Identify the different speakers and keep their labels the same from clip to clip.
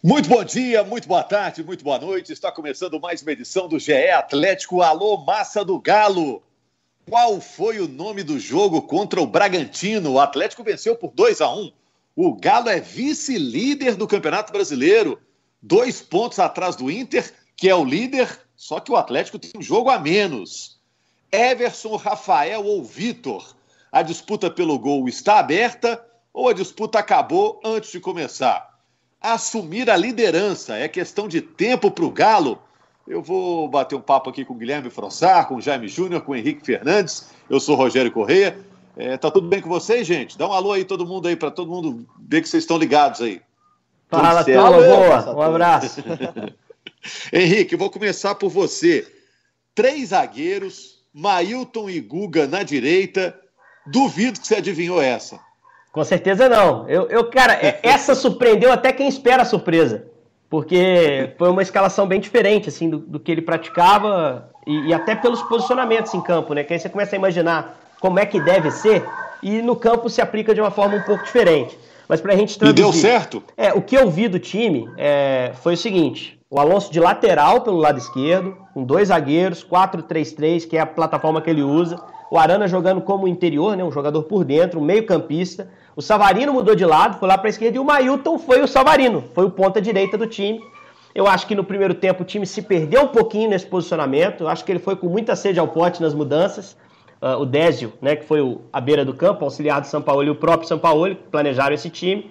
Speaker 1: Muito bom dia, muito boa tarde, muito boa noite. Está começando mais uma edição do GE Atlético Alô Massa do Galo. Qual foi o nome do jogo contra o Bragantino? O Atlético venceu por 2 a 1. O Galo é vice-líder do Campeonato Brasileiro, dois pontos atrás do Inter, que é o líder, só que o Atlético tem um jogo a menos. Everson, Rafael ou Vitor? A disputa pelo gol está aberta ou a disputa acabou antes de começar? Assumir a liderança. É questão de tempo para o Galo. Eu vou bater um papo aqui com o Guilherme Frossar, com o Jaime Júnior, com o Henrique Fernandes. Eu sou Rogério Correia. É, tá tudo bem com vocês, gente? Dá um alô aí todo mundo aí, para todo mundo ver que vocês estão ligados aí.
Speaker 2: Fala, Telo, boa. Um abraço.
Speaker 1: Henrique, vou começar por você. Três zagueiros, Mailton e Guga na direita. Duvido que você adivinhou essa.
Speaker 2: Com certeza não. Eu, eu, cara, é, essa surpreendeu até quem espera a surpresa. Porque foi uma escalação bem diferente, assim, do, do que ele praticava e, e, até pelos posicionamentos em campo, né? Que aí você começa a imaginar como é que deve ser e no campo se aplica de uma forma um pouco diferente. Mas pra gente traduzir...
Speaker 1: E deu certo?
Speaker 2: É, o que eu vi do time é, foi o seguinte, o Alonso de lateral pelo lado esquerdo, com dois zagueiros, 4-3-3, que é a plataforma que ele usa, o Arana jogando como interior, né, um jogador por dentro, um meio campista, o Savarino mudou de lado, foi lá para a esquerda e o Mailton foi o Savarino, foi o ponta direita do time. Eu acho que no primeiro tempo o time se perdeu um pouquinho nesse posicionamento. Eu acho que ele foi com muita sede ao pote nas mudanças. Uh, o Désio, né, que foi o, a beira do campo, auxiliar do São Paulo e o próprio São Paulo, planejaram esse time.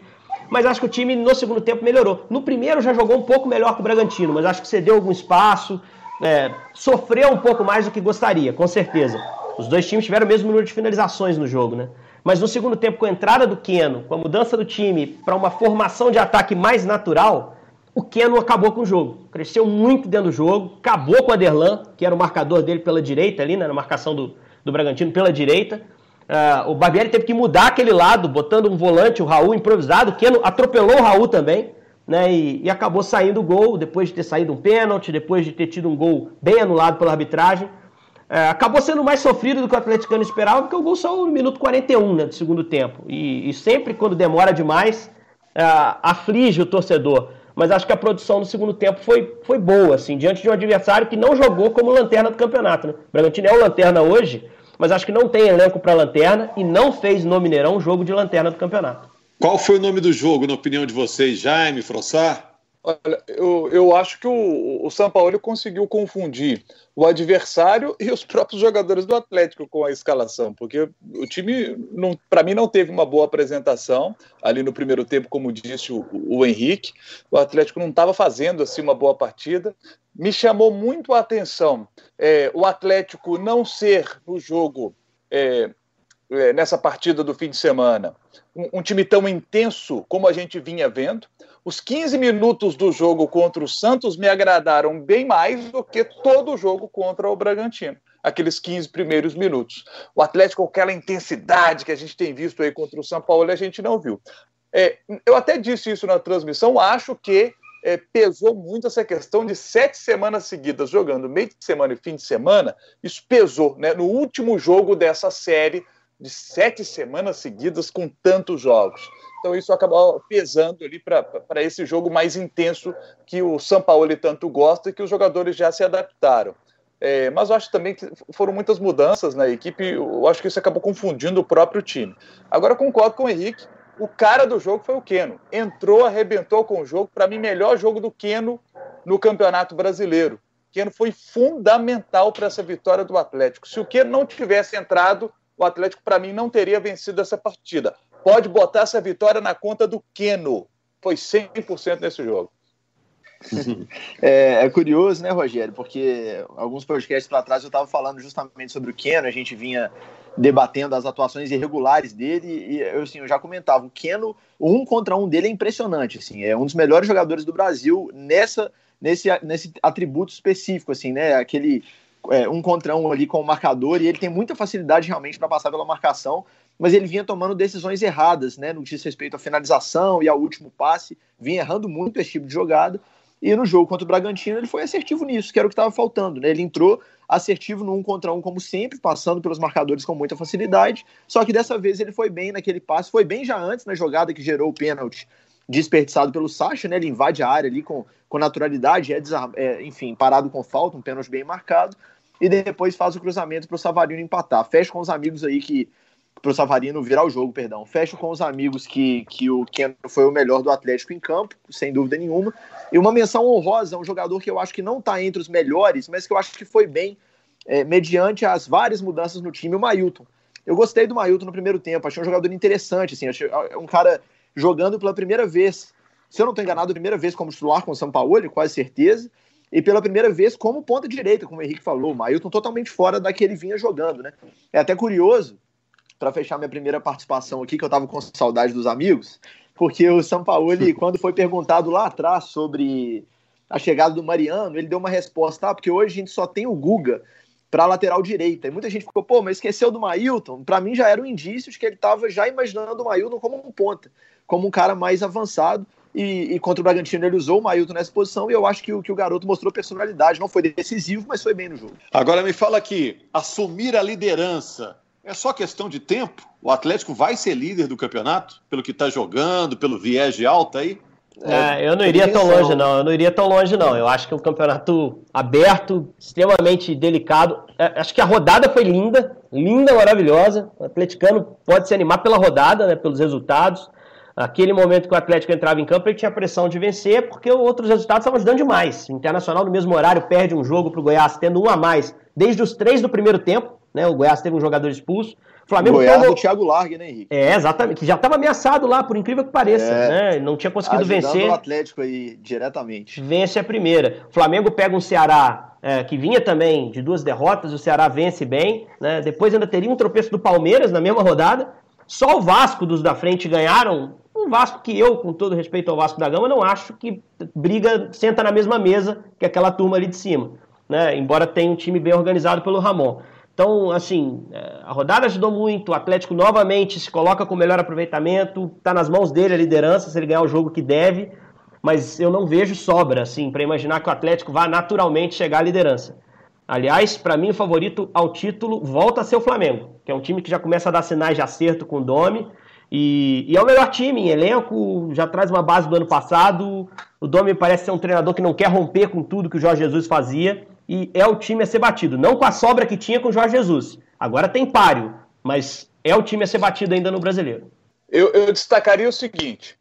Speaker 2: Mas acho que o time no segundo tempo melhorou. No primeiro já jogou um pouco melhor que o Bragantino, mas acho que cedeu algum espaço, é, sofreu um pouco mais do que gostaria, com certeza. Os dois times tiveram o mesmo número de finalizações no jogo, né? Mas no segundo tempo, com a entrada do Keno, com a mudança do time para uma formação de ataque mais natural, o Keno acabou com o jogo. Cresceu muito dentro do jogo, acabou com o Aderlan, que era o marcador dele pela direita ali, né, na marcação do, do Bragantino pela direita. Uh, o Barbieri teve que mudar aquele lado, botando um volante, o Raul improvisado. O Keno atropelou o Raul também, né, e, e acabou saindo o gol, depois de ter saído um pênalti, depois de ter tido um gol bem anulado pela arbitragem. É, acabou sendo mais sofrido do que o atleticano esperava, porque o gol saiu no minuto 41 né, do segundo tempo. E, e sempre quando demora demais, é, aflige o torcedor. Mas acho que a produção no segundo tempo foi, foi boa, assim, diante de um adversário que não jogou como lanterna do campeonato. Né? O Bragantino é o lanterna hoje, mas acho que não tem elenco para lanterna e não fez no Mineirão um jogo de lanterna do campeonato.
Speaker 1: Qual foi o nome do jogo, na opinião de vocês, Jaime, Frossar?
Speaker 3: Olha, eu, eu acho que o, o São Paulo conseguiu confundir o adversário e os próprios jogadores do Atlético com a escalação, porque o time, para mim, não teve uma boa apresentação ali no primeiro tempo, como disse o, o Henrique. O Atlético não estava fazendo assim uma boa partida. Me chamou muito a atenção é, o Atlético não ser no jogo. É, é, nessa partida do fim de semana, um, um time tão intenso como a gente vinha vendo, os 15 minutos do jogo contra o Santos me agradaram bem mais do que todo o jogo contra o Bragantino. Aqueles 15 primeiros minutos. O Atlético, aquela intensidade que a gente tem visto aí contra o São Paulo, a gente não viu. É, eu até disse isso na transmissão, acho que é, pesou muito essa questão de sete semanas seguidas jogando meio de semana e fim de semana. Isso pesou né, no último jogo dessa série de sete semanas seguidas com tantos jogos. Então isso acabou pesando ali para esse jogo mais intenso que o São Paulo tanto gosta e que os jogadores já se adaptaram. É, mas eu acho também que foram muitas mudanças na equipe, eu acho que isso acabou confundindo o próprio time. Agora concordo com o Henrique, o cara do jogo foi o Keno. Entrou, arrebentou com o jogo, para mim, melhor jogo do Keno no Campeonato Brasileiro. Keno foi fundamental para essa vitória do Atlético. Se o Keno não tivesse entrado, o Atlético, para mim, não teria vencido essa partida pode botar essa vitória na conta do Keno. Foi 100% nesse jogo.
Speaker 4: É, é, curioso, né, Rogério? Porque alguns podcasts para trás eu estava falando justamente sobre o Keno, a gente vinha debatendo as atuações irregulares dele e eu, assim, eu já comentava, o Keno, um contra um dele é impressionante, assim, é um dos melhores jogadores do Brasil nessa, nesse, nesse atributo específico, assim, né, aquele é, um contra um ali com o marcador e ele tem muita facilidade realmente para passar pela marcação, mas ele vinha tomando decisões erradas, né, no que diz respeito à finalização e ao último passe, vinha errando muito esse tipo de jogada. E no jogo contra o Bragantino ele foi assertivo nisso, que era o que estava faltando. Né? Ele entrou assertivo no um contra um, como sempre, passando pelos marcadores com muita facilidade. Só que dessa vez ele foi bem naquele passe, foi bem já antes na jogada que gerou o pênalti desperdiçado pelo Sacha, né? Ele invade a área ali com, com naturalidade, é, é enfim, parado com falta, um pênalti bem marcado, e depois faz o cruzamento para o Savarino empatar. Fecha com os amigos aí que. Para o Savarino virar o jogo, perdão. Fecha com os amigos que, que o Keno foi o melhor do Atlético em campo, sem dúvida nenhuma. E uma menção honrosa, um jogador que eu acho que não está entre os melhores, mas que eu acho que foi bem é, mediante as várias mudanças no time, o Mailton. Eu gostei do Mailton no primeiro tempo, achei um jogador interessante, assim, achei um cara jogando pela primeira vez, se eu não estou enganado, a primeira vez como titular com o São Paulo, quase certeza, e pela primeira vez como ponta direita, como o Henrique falou, o Mailton totalmente fora da que ele vinha jogando, né? É até curioso, para fechar minha primeira participação aqui, que eu estava com saudade dos amigos, porque o São Paulo, quando foi perguntado lá atrás sobre a chegada do Mariano, ele deu uma resposta, ah, porque hoje a gente só tem o Guga para lateral direita. E muita gente ficou, pô, mas esqueceu do Mailton. Para mim já era um indício de que ele estava já imaginando o Mailton como um ponta, como um cara mais avançado e, e, contra o Bragantino ele usou o Mailton nessa posição e eu acho que o, que o garoto mostrou personalidade. Não foi decisivo, mas foi bem no jogo.
Speaker 1: Agora me fala aqui, assumir a liderança é só questão de tempo? O Atlético vai ser líder do campeonato? Pelo que está jogando, pelo viés de alta aí?
Speaker 2: É, eu não iria tão longe, não. Eu não iria tão longe, não. Eu acho que é um campeonato aberto, extremamente delicado. É, acho que a rodada foi linda, linda, maravilhosa. O atleticano pode se animar pela rodada, né, pelos resultados. Aquele momento que o Atlético entrava em campo, ele tinha pressão de vencer, porque outros resultados estavam ajudando demais. O Internacional, no mesmo horário, perde um jogo para o Goiás, tendo um a mais, desde os três do primeiro tempo. Né? O Goiás teve um jogador expulso.
Speaker 4: Flamengo Goiás pegou... do Thiago Largue, né, Henrique?
Speaker 2: É, exatamente. Que já estava ameaçado lá, por incrível que pareça. É, né? Não tinha conseguido vencer.
Speaker 4: o Atlético aí, diretamente.
Speaker 2: Vence a primeira. O Flamengo pega um Ceará é, que vinha também de duas derrotas, o Ceará vence bem. Né? Depois ainda teria um tropeço do Palmeiras na mesma rodada. Só o Vasco dos da frente ganharam um Vasco que eu, com todo respeito ao Vasco da Gama, não acho que briga, senta na mesma mesa que aquela turma ali de cima. Né? Embora tenha um time bem organizado pelo Ramon. Então, assim, é, a rodada ajudou muito, o Atlético novamente se coloca com melhor aproveitamento, está nas mãos dele a liderança, se ele ganhar o jogo que deve, mas eu não vejo sobra, assim, para imaginar que o Atlético vá naturalmente chegar à liderança. Aliás, para mim, o favorito ao título volta a ser o Flamengo, que é um time que já começa a dar sinais de acerto com o Domi, e, e, é o melhor time em elenco, já traz uma base do ano passado. O Domi parece ser um treinador que não quer romper com tudo que o Jorge Jesus fazia. E é o time a ser batido. Não com a sobra que tinha com o Jorge Jesus. Agora tem páreo, mas é o time a ser batido ainda no brasileiro.
Speaker 3: Eu, eu destacaria o seguinte: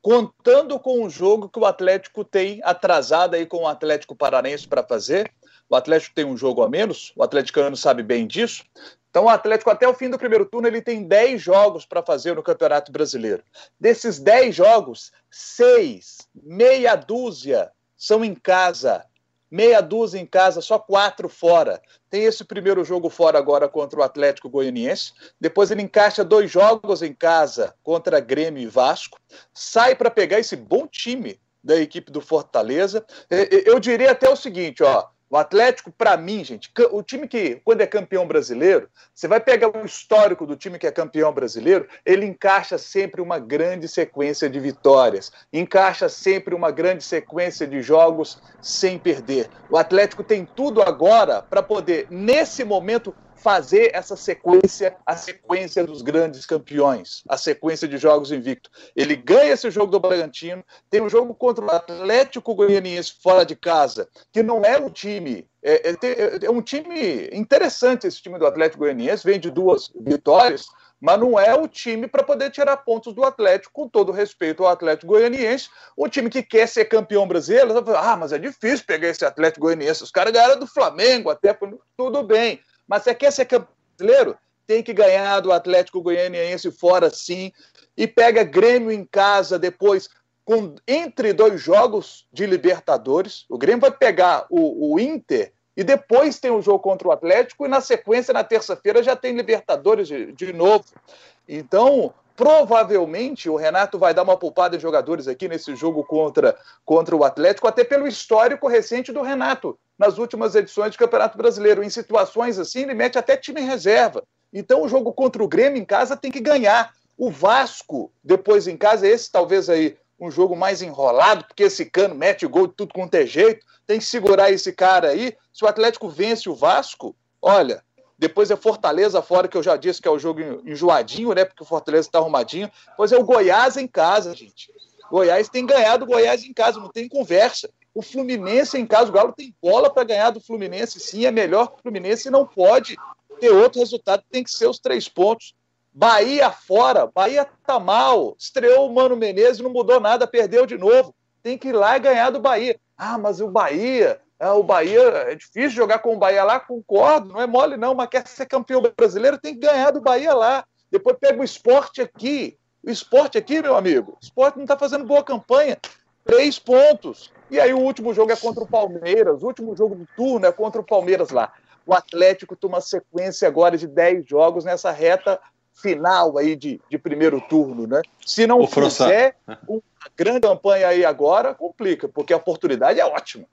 Speaker 3: contando com o jogo que o Atlético tem atrasado aí com o Atlético Paranense para fazer, o Atlético tem um jogo a menos, o atleticano sabe bem disso. Então, o Atlético, até o fim do primeiro turno, ele tem 10 jogos para fazer no Campeonato Brasileiro. Desses 10 jogos, seis, meia dúzia, são em casa. Meia dúzia em casa, só quatro fora. Tem esse primeiro jogo fora agora contra o Atlético Goianiense. Depois ele encaixa dois jogos em casa contra Grêmio e Vasco. Sai para pegar esse bom time da equipe do Fortaleza. Eu diria até o seguinte, ó. O Atlético, para mim, gente, o time que, quando é campeão brasileiro, você vai pegar o histórico do time que é campeão brasileiro, ele encaixa sempre uma grande sequência de vitórias, encaixa sempre uma grande sequência de jogos sem perder. O Atlético tem tudo agora para poder, nesse momento, fazer essa sequência, a sequência dos grandes campeões, a sequência de jogos invicto. Ele ganha esse jogo do Bragantino, tem um jogo contra o Atlético Goianiense fora de casa, que não é um time é, é, é, um time interessante esse time do Atlético Goianiense, vem de duas vitórias, mas não é o time para poder tirar pontos do Atlético, com todo respeito ao Atlético Goianiense, um time que quer ser campeão brasileiro, ah, mas é difícil pegar esse Atlético Goianiense, os caras ganharam do Flamengo, até tudo bem, mas você quer ser campeão brasileiro? Tem que ganhar do Atlético Goianiense fora sim. E pega Grêmio em casa depois, com, entre dois jogos de Libertadores. O Grêmio vai pegar o, o Inter e depois tem o jogo contra o Atlético, e na sequência, na terça-feira, já tem Libertadores de, de novo. Então, provavelmente o Renato vai dar uma poupada de jogadores aqui nesse jogo contra, contra o Atlético, até pelo histórico recente do Renato nas últimas edições do Campeonato Brasileiro. Em situações assim, ele mete até time em reserva. Então o jogo contra o Grêmio em casa tem que ganhar. O Vasco, depois em casa, esse talvez aí um jogo mais enrolado, porque esse cano mete gol de tudo quanto é jeito, tem que segurar esse cara aí. Se o Atlético vence o Vasco, olha, depois é Fortaleza fora, que eu já disse que é o jogo enjoadinho, né? Porque o Fortaleza está arrumadinho. Depois é o Goiás em casa, gente. Goiás tem ganhado Goiás em casa, não tem conversa. O Fluminense em casa, o Galo tem bola para ganhar do Fluminense, sim, é melhor que o Fluminense não pode ter outro resultado, tem que ser os três pontos. Bahia fora, Bahia tá mal, estreou o Mano Menezes, não mudou nada, perdeu de novo. Tem que ir lá e ganhar do Bahia. Ah, mas o Bahia, ah, o Bahia, é difícil jogar com o Bahia lá, concordo, não é mole não, mas quer ser campeão brasileiro, tem que ganhar do Bahia lá. Depois pega o esporte aqui. O esporte aqui, meu amigo, o esporte não está fazendo boa campanha. Três pontos. E aí o último jogo é contra o Palmeiras, o último jogo do turno é contra o Palmeiras lá. O Atlético tem uma sequência agora de dez jogos nessa reta final aí de, de primeiro turno, né? Se não fizer uma grande campanha aí agora, complica, porque a oportunidade é ótima.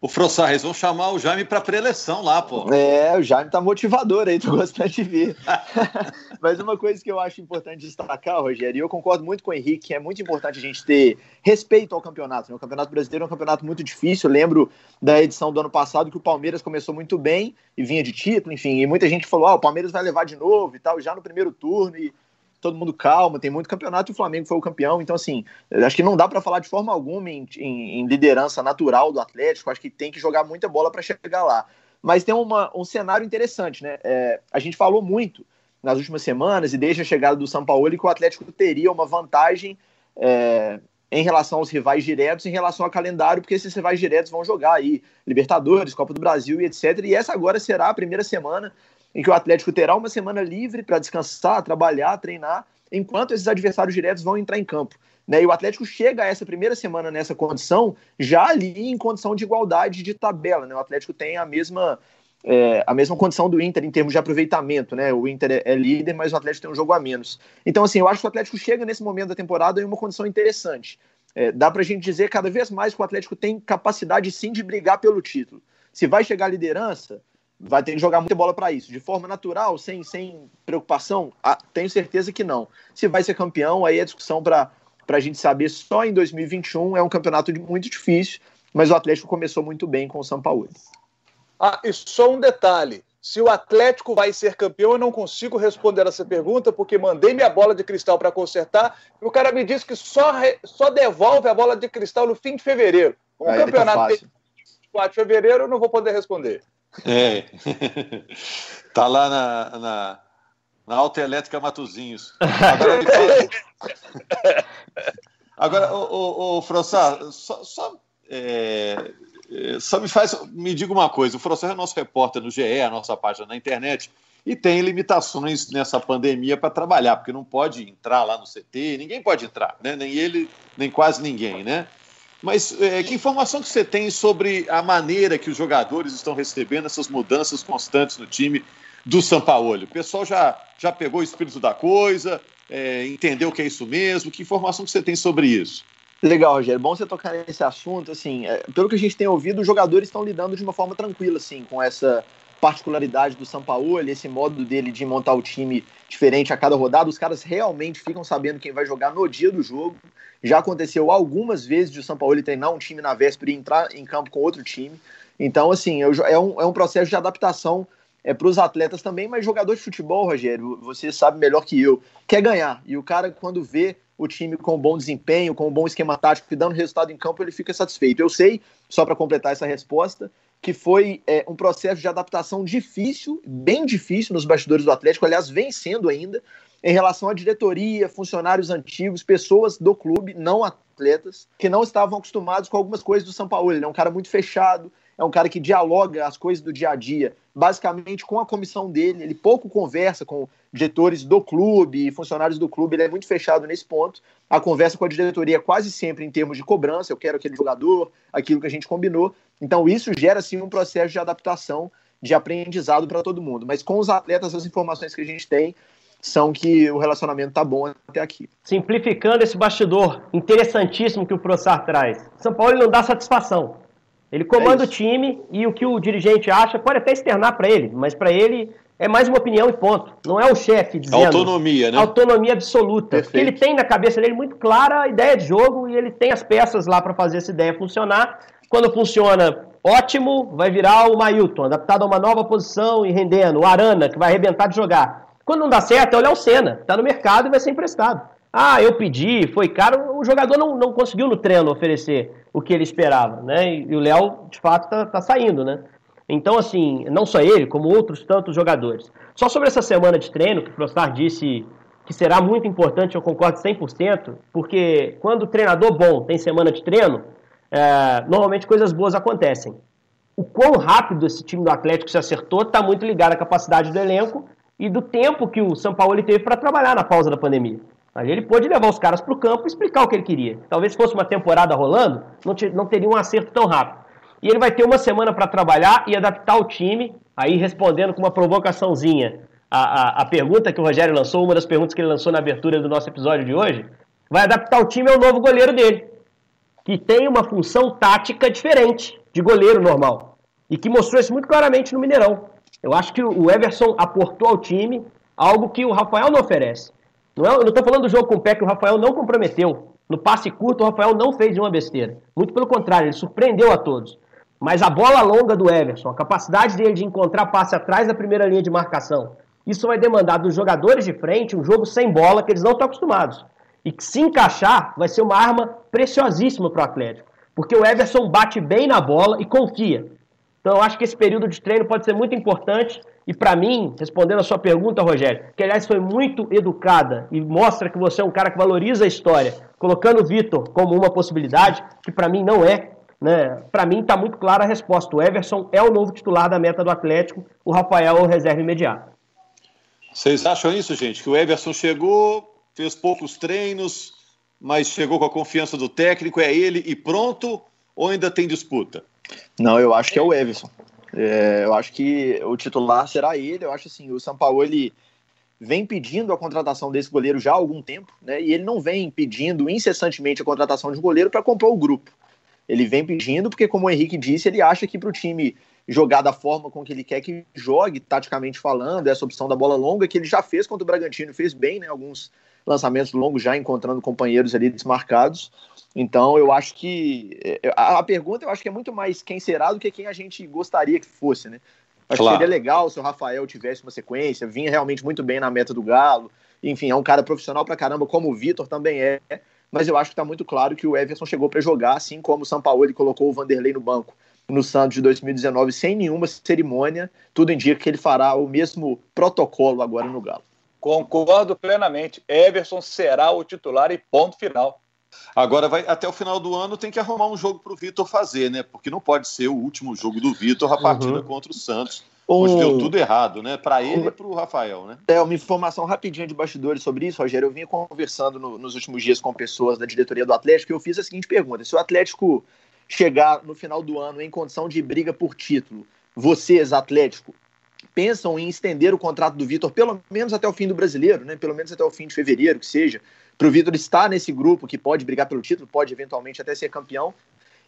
Speaker 1: O Frossar, eles vão chamar o Jaime para pré-eleição lá, pô.
Speaker 4: É, o Jaime tá motivador aí, tô gostando de ver. Mas uma coisa que eu acho importante destacar, Rogério, e eu concordo muito com o Henrique, que é muito importante a gente ter respeito ao campeonato. Né? O Campeonato Brasileiro é um campeonato muito difícil. Eu lembro da edição do ano passado que o Palmeiras começou muito bem e vinha de título, enfim, e muita gente falou: ah, o Palmeiras vai levar de novo e tal, já no primeiro turno. E todo mundo calma, tem muito campeonato e o Flamengo foi o campeão. Então, assim, acho que não dá para falar de forma alguma em, em, em, liderança natural do Atlético. Acho que tem que jogar muita bola para chegar lá. Mas tem uma, um cenário interessante, né? É, a gente falou muito nas últimas semanas e desde a chegada do São Paulo que o Atlético teria uma vantagem é, em relação aos rivais diretos, em relação ao calendário, porque esses rivais diretos vão jogar aí Libertadores, Copa do Brasil e etc. E essa agora será a primeira semana em que o Atlético terá uma semana livre para descansar, trabalhar, treinar, enquanto esses adversários diretos vão entrar em campo. Né? E o Atlético chega a essa primeira semana nessa condição, já ali em condição de igualdade de tabela. Né? O Atlético tem a mesma, é, a mesma condição do Inter em termos de aproveitamento. Né? O Inter é, líder, mas o Atlético tem um jogo a menos. Então, assim, eu acho que o Atlético chega nesse momento da temporada em uma condição interessante. É, dá para a gente dizer cada vez mais que o Atlético tem capacidade sim de brigar pelo título. Se vai chegar à liderança, vai ter que jogar muita bola para isso. De forma natural, sem, sem preocupação? Ah, tenho certeza que não. Se vai ser campeão, aí é discussão para a gente saber só em 2021. É um campeonato muito difícil, mas o Atlético começou muito bem com o São Paulo.
Speaker 3: Ah, e só um detalhe. Se o Atlético vai ser campeão, eu não consigo responder essa pergunta, porque mandei minha bola de cristal para consertar e o cara me disse que só, só devolve a bola de cristal no fim de fevereiro. Um Aí campeonato tá de 4 de fevereiro, eu não vou poder responder.
Speaker 1: É. tá lá na, na, na Alta Elétrica Matozinhos. Agora, Agora o, o, Frossar, só, só, é, só, me faz, me diga uma coisa, o Frossar é nosso repórter no GE, a nossa página na internet, e tem limitações nessa pandemia para trabalhar, porque não pode entrar lá no CT, ninguém pode entrar, né? nem ele, nem quase ninguém, né? Mas é, que informação que você tem sobre a maneira que os jogadores estão recebendo essas mudanças constantes no time do São Paulo? O pessoal já, já pegou o espírito da coisa, é, entendeu que é isso mesmo? Que informação que você tem sobre isso?
Speaker 4: Legal, Rogério. Bom você tocar nesse assunto. Assim, é, pelo que a gente tem ouvido, os jogadores estão lidando de uma forma tranquila, assim, com essa particularidade do São Paulo, esse modo dele de montar o time diferente a cada rodada. Os caras realmente ficam sabendo quem vai jogar no dia do jogo. Já aconteceu algumas vezes de o São Paulo treinar um time na véspera e entrar em campo com outro time. Então, assim, é um, é um processo de adaptação é, para os atletas também, mas jogador de futebol, Rogério, você sabe melhor que eu, quer ganhar. E o cara, quando vê o time com bom desempenho, com um bom esquema tático e dando resultado em campo, ele fica satisfeito. Eu sei, só para completar essa resposta, que foi é, um processo de adaptação difícil, bem difícil nos bastidores do Atlético, aliás, vem sendo ainda, em relação à diretoria, funcionários antigos, pessoas do clube, não atletas, que não estavam acostumados com algumas coisas do São Paulo. Ele é um cara muito fechado, é um cara que dialoga as coisas do dia a dia, basicamente com a comissão dele. Ele pouco conversa com diretores do clube funcionários do clube, ele é muito fechado nesse ponto. A conversa com a diretoria é quase sempre em termos de cobrança, eu quero aquele jogador, aquilo que a gente combinou. Então isso gera sim um processo de adaptação, de aprendizado para todo mundo. Mas com os atletas, as informações que a gente tem são que o relacionamento tá bom até aqui.
Speaker 2: Simplificando esse bastidor interessantíssimo que o Prossar traz. São Paulo não dá satisfação. Ele comanda é o time e o que o dirigente acha pode até externar para ele, mas para ele é mais uma opinião e ponto. Não é o chefe dizendo.
Speaker 1: Autonomia, né?
Speaker 2: Autonomia absoluta. Perfeito. Porque ele tem na cabeça dele muito clara a ideia de jogo e ele tem as peças lá para fazer essa ideia funcionar. Quando funciona, ótimo, vai virar o Mailton, adaptado a uma nova posição e rendendo. O Arana, que vai arrebentar de jogar. Quando não dá certo, é olhar o Senna, está no mercado e vai ser emprestado. Ah, eu pedi, foi caro, o jogador não, não conseguiu no treino oferecer o que ele esperava, né? E, o Léo, de fato, tá, tá saindo, né? Então, assim, não só ele, como outros tantos jogadores. Só sobre essa semana de treino, que o Frostar disse que será muito importante, eu concordo 100%, porque quando o treinador bom tem semana de treino, é, normalmente coisas boas acontecem. O quão rápido esse time do Atlético se acertou está muito ligado à capacidade do elenco e do tempo que o São Paulo teve para trabalhar na pausa da pandemia. Ali ele pôde levar os caras para o campo e explicar o que ele queria. Talvez fosse uma temporada rolando, não, não teria um acerto tão rápido. E ele vai ter uma semana para trabalhar e adaptar o time, aí respondendo com uma provocaçãozinha a, a, a, pergunta que o Rogério lançou, uma das perguntas que ele lançou na abertura do nosso episódio de hoje, vai adaptar o time ao novo goleiro dele, que tem uma função tática diferente de goleiro normal. E que mostrou isso muito claramente no Mineirão. Eu acho que o Everson aportou ao time algo que o Rafael não oferece. Não é, eu não estou falando do jogo com o pé que o Rafael não comprometeu. No passe curto, o Rafael não fez nenhuma besteira. Muito pelo contrário, ele surpreendeu a todos. Mas a bola longa do Everson, a capacidade dele de encontrar passe atrás da primeira linha de marcação, isso vai demandar dos jogadores de frente um jogo sem bola que eles não estão acostumados. E que se encaixar, vai ser uma arma preciosíssima para o Atlético. Porque o Everson bate bem na bola e confia. Então eu acho que esse período de treino pode ser muito importante e para mim, respondendo a sua pergunta, Rogério, que aliás foi muito educada e mostra que você é um cara que valoriza a história, colocando o Vitor como uma possibilidade, que para mim não é. Né? Para mim está muito clara a resposta. O Everson é o novo titular da meta do Atlético, o Rafael é o reserva imediato.
Speaker 1: Vocês acham isso, gente? Que o Everson chegou, fez poucos treinos, mas chegou com a confiança do técnico, é ele e pronto? Ou ainda tem disputa?
Speaker 4: Não, eu acho que é o Everson. É, eu acho que o titular será ele. Eu acho assim, o São Paulo ele vem pedindo a contratação desse goleiro já há algum tempo, né? E ele não vem pedindo incessantemente a contratação de um goleiro para comprar o grupo. Ele vem pedindo porque, como o Henrique disse, ele acha que para o time jogar da forma com que ele quer que jogue, taticamente falando, essa opção da bola longa que ele já fez contra o Bragantino, fez bem, né? Alguns lançamentos longos já encontrando companheiros ali desmarcados. Então, eu acho que é, a, pergunta eu acho que é muito mais quem será do que quem a gente gostaria que fosse, né? Acho claro. que seria legal se o Rafael tivesse uma sequência, vinha realmente muito bem na meta do Galo. Enfim, é um cara profissional pra caramba, como o Vitor também é. Mas eu acho que tá muito claro que o Everson chegou para jogar, assim como o São Paulo ele colocou o Vanderlei no banco no Santos de 2019 sem nenhuma cerimônia. Tudo indica que ele fará o mesmo protocolo agora no Galo.
Speaker 3: Concordo plenamente. Everson será o titular e ponto final.
Speaker 1: Agora, vai, até o final do ano, tem que arrumar um jogo para o Vitor fazer, né? Porque não pode ser o último jogo do Vitor a uhum. partida uhum. contra o Santos. Onde deu tudo errado, né? Para ele um... e para o Rafael, né?
Speaker 4: É, uma informação rapidinha de bastidores sobre isso, Rogério. Eu vinha conversando no, nos últimos dias com pessoas da diretoria do Atlético e eu fiz a seguinte pergunta: se o Atlético chegar no final do ano em condição de briga por título, vocês, Atlético, pensam em estender o contrato do Vitor pelo menos até o fim do brasileiro, né? Pelo menos até o fim de fevereiro, que seja, para o Vitor estar nesse grupo que pode brigar pelo título, pode eventualmente até ser campeão.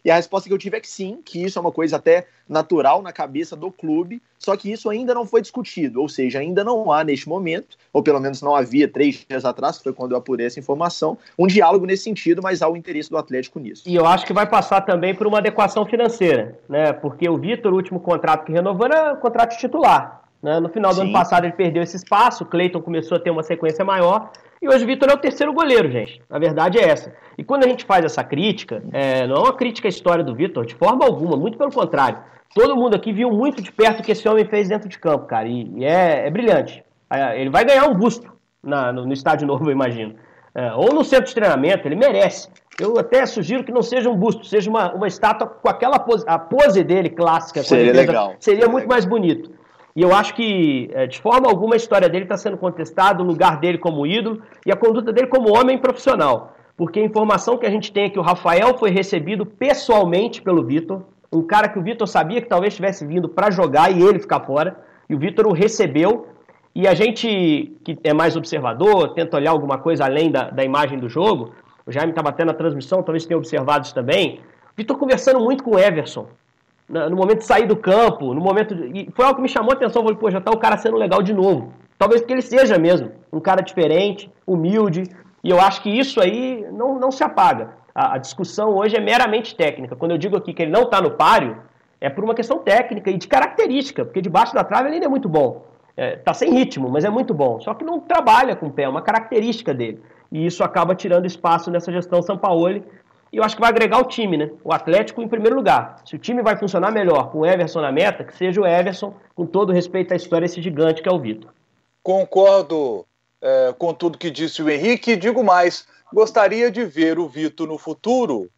Speaker 4: E a resposta que eu tive é que sim, que isso é uma coisa até natural na cabeça do clube, só que isso ainda não foi discutido, ou seja, ainda não há neste momento, ou pelo menos não havia três dias atrás, que foi quando eu apurei essa informação, um diálogo nesse sentido, mas há o interesse do Atlético nisso.
Speaker 2: E eu acho que vai passar também por uma adequação financeira, né? Porque o Vitor, o último contrato que renovou era contrato titular. Né? No final do sim. ano passado ele perdeu esse espaço, o Cleiton começou a ter uma sequência maior, e hoje o Vitor é o terceiro goleiro, gente. A verdade é essa. E quando a gente faz essa crítica, é, não é uma crítica à história do Vitor, de forma alguma, muito pelo contrário. Todo mundo aqui viu muito de perto o que esse homem fez dentro de campo, cara. E, e é, é, brilhante. É, ele vai ganhar um busto na, no, no, estádio novo, eu imagino. É, ou no centro de treinamento, ele merece. Eu até sugiro que não seja um busto, seja uma, uma estátua com aquela pose, a pose dele clássica.
Speaker 4: Seria legal.
Speaker 2: Seria, seria muito legal. mais bonito. E eu acho que, é, de forma alguma, a história dele está sendo contestada, o lugar dele como ídolo e a conduta dele como homem profissional. Porque a informação que a gente tem é que o Rafael foi recebido pessoalmente pelo Vitor, um cara que o Vitor sabia que talvez tivesse vindo para jogar e ele ficar fora, e o Vitor o recebeu. E a gente que é mais observador, tenta olhar alguma coisa além da, da imagem do jogo, o Jaime está batendo a transmissão, talvez tenha observado isso também. Vitor conversando muito com o Everson, no momento de sair do campo, no momento. De, foi algo que me chamou a atenção. Eu falei, pô, já tá o cara sendo legal de novo. Talvez porque ele seja mesmo um cara diferente, humilde. E eu acho que isso aí não, não se apaga. A, a discussão hoje é meramente técnica. Quando eu digo aqui que ele não está no páreo, é por uma questão técnica e de característica, porque debaixo da trave ele ainda é muito bom. É, tá sem ritmo, mas é muito bom. Só que não trabalha com o pé, é uma característica dele. E isso acaba tirando espaço nessa gestão São Paulo. E eu acho que vai agregar o time, né? O Atlético em primeiro lugar. Se o time vai funcionar melhor com o Everson na meta, que seja o Everson, com todo respeito à história, esse gigante que é o Vitor.
Speaker 3: Concordo é, com tudo que disse o Henrique. Digo mais, gostaria de ver o Vitor no futuro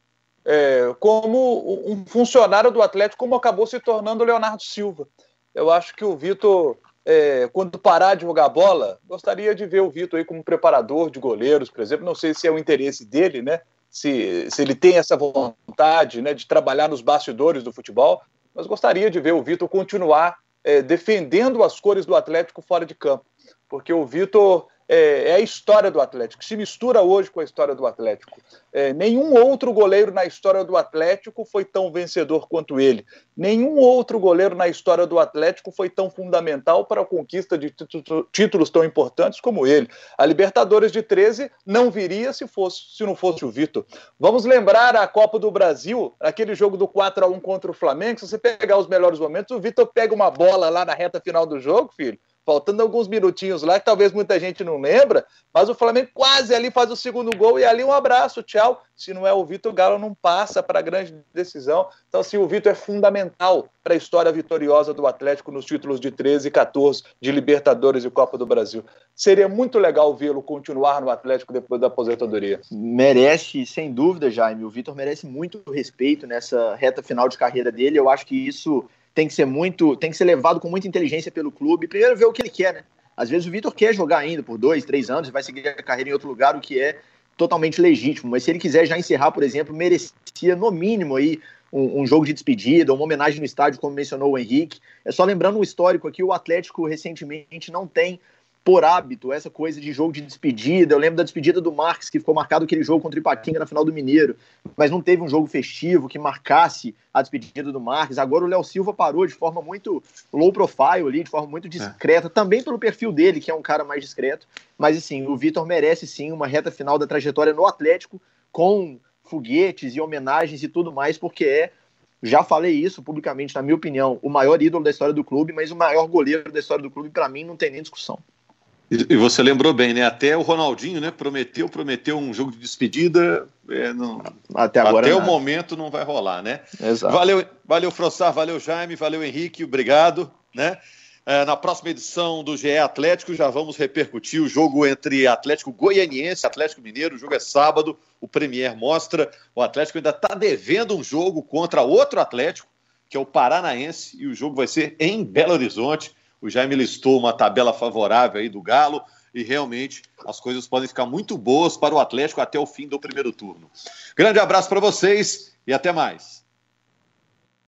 Speaker 3: é, como um funcionário do Atlético, como acabou se tornando o Leonardo Silva. Eu acho que o Vitor é, quando parar de jogar bola, gostaria de ver o Vitor aí como preparador de goleiros, por exemplo. Não sei se é o interesse dele, né? Se, se ele tem essa vontade né, de trabalhar nos bastidores do futebol, mas gostaria de ver o Vitor continuar é, defendendo as cores do Atlético fora de campo. Porque o Vitor é, é, a história do Atlético, se mistura hoje com a história do Atlético. É, nenhum outro goleiro na história do Atlético foi tão vencedor quanto ele. Nenhum outro goleiro na história do Atlético foi tão fundamental para a conquista de títulos tão importantes como ele. A Libertadores de 13 não viria se, fosse, se não fosse o Vitor. Vamos lembrar a Copa do Brasil, aquele jogo do 4 a 1 contra o Flamengo. Se você pegar os melhores momentos, o Vitor pega uma bola lá na reta final do jogo, filho faltando alguns minutinhos lá, que talvez muita gente não lembra, mas o Flamengo quase ali faz o segundo gol e ali um abraço, tchau. Se não é o Vitor, o Galo não passa para a grande decisão. Então, assim, o Vitor é fundamental para a história vitoriosa do Atlético nos títulos de 13 e 14 de Libertadores e Copa do Brasil. Seria muito legal vê-lo continuar no Atlético depois da aposentadoria.
Speaker 4: Merece, sem dúvida, Jaime. O Vitor merece muito respeito nessa reta final de carreira dele. Eu acho que isso tem que ser muito, tem que ser levado com muita inteligência pelo clube. Primeiro ver o que ele quer, né? Às vezes o Vitor quer jogar ainda por dois, três anos, vai seguir a carreira em outro lugar, o que é totalmente legítimo. Mas se ele quiser já encerrar, por exemplo, merecia no mínimo aí um, um, jogo de despedida, uma homenagem no estádio, como mencionou o Henrique. É só lembrando um histórico aqui, o Atlético recentemente não tem por hábito, essa coisa de jogo de despedida. Eu lembro da despedida do Marques, que ficou marcado aquele jogo contra o Ipatinga na final do Mineiro, mas não teve um jogo festivo que marcasse a despedida do Marques. Agora o Léo Silva parou de forma muito low profile ali, de forma muito discreta, é. também pelo perfil dele, que é um cara mais discreto. Mas assim, o Vitor merece sim uma reta final da trajetória no Atlético, com foguetes e homenagens e tudo mais, porque é já falei isso publicamente, na minha opinião, o maior ídolo da história do clube, mas o maior goleiro da história do clube, para mim, não tem nem discussão.
Speaker 1: E, você lembrou bem, né? Até o Ronaldinho, né? Prometeu, prometeu um jogo de despedida. É, não, até agora. Até o momento não vai rolar, né? Exato. Valeu, valeu, Frossar, valeu, Jaime, valeu, Henrique, obrigado, né? É, na próxima edição do GE Atlético já vamos repercutir o jogo entre Atlético Goianiense e Atlético Mineiro. O jogo é sábado, o Premier mostra. O Atlético ainda está devendo um jogo contra outro Atlético, que é o Paranaense, e o jogo vai ser em Belo Horizonte. O Jaime listou uma tabela favorável aí do Galo e realmente as coisas podem ficar muito boas para o Atlético até o fim do primeiro turno. Grande abraço para vocês e até mais.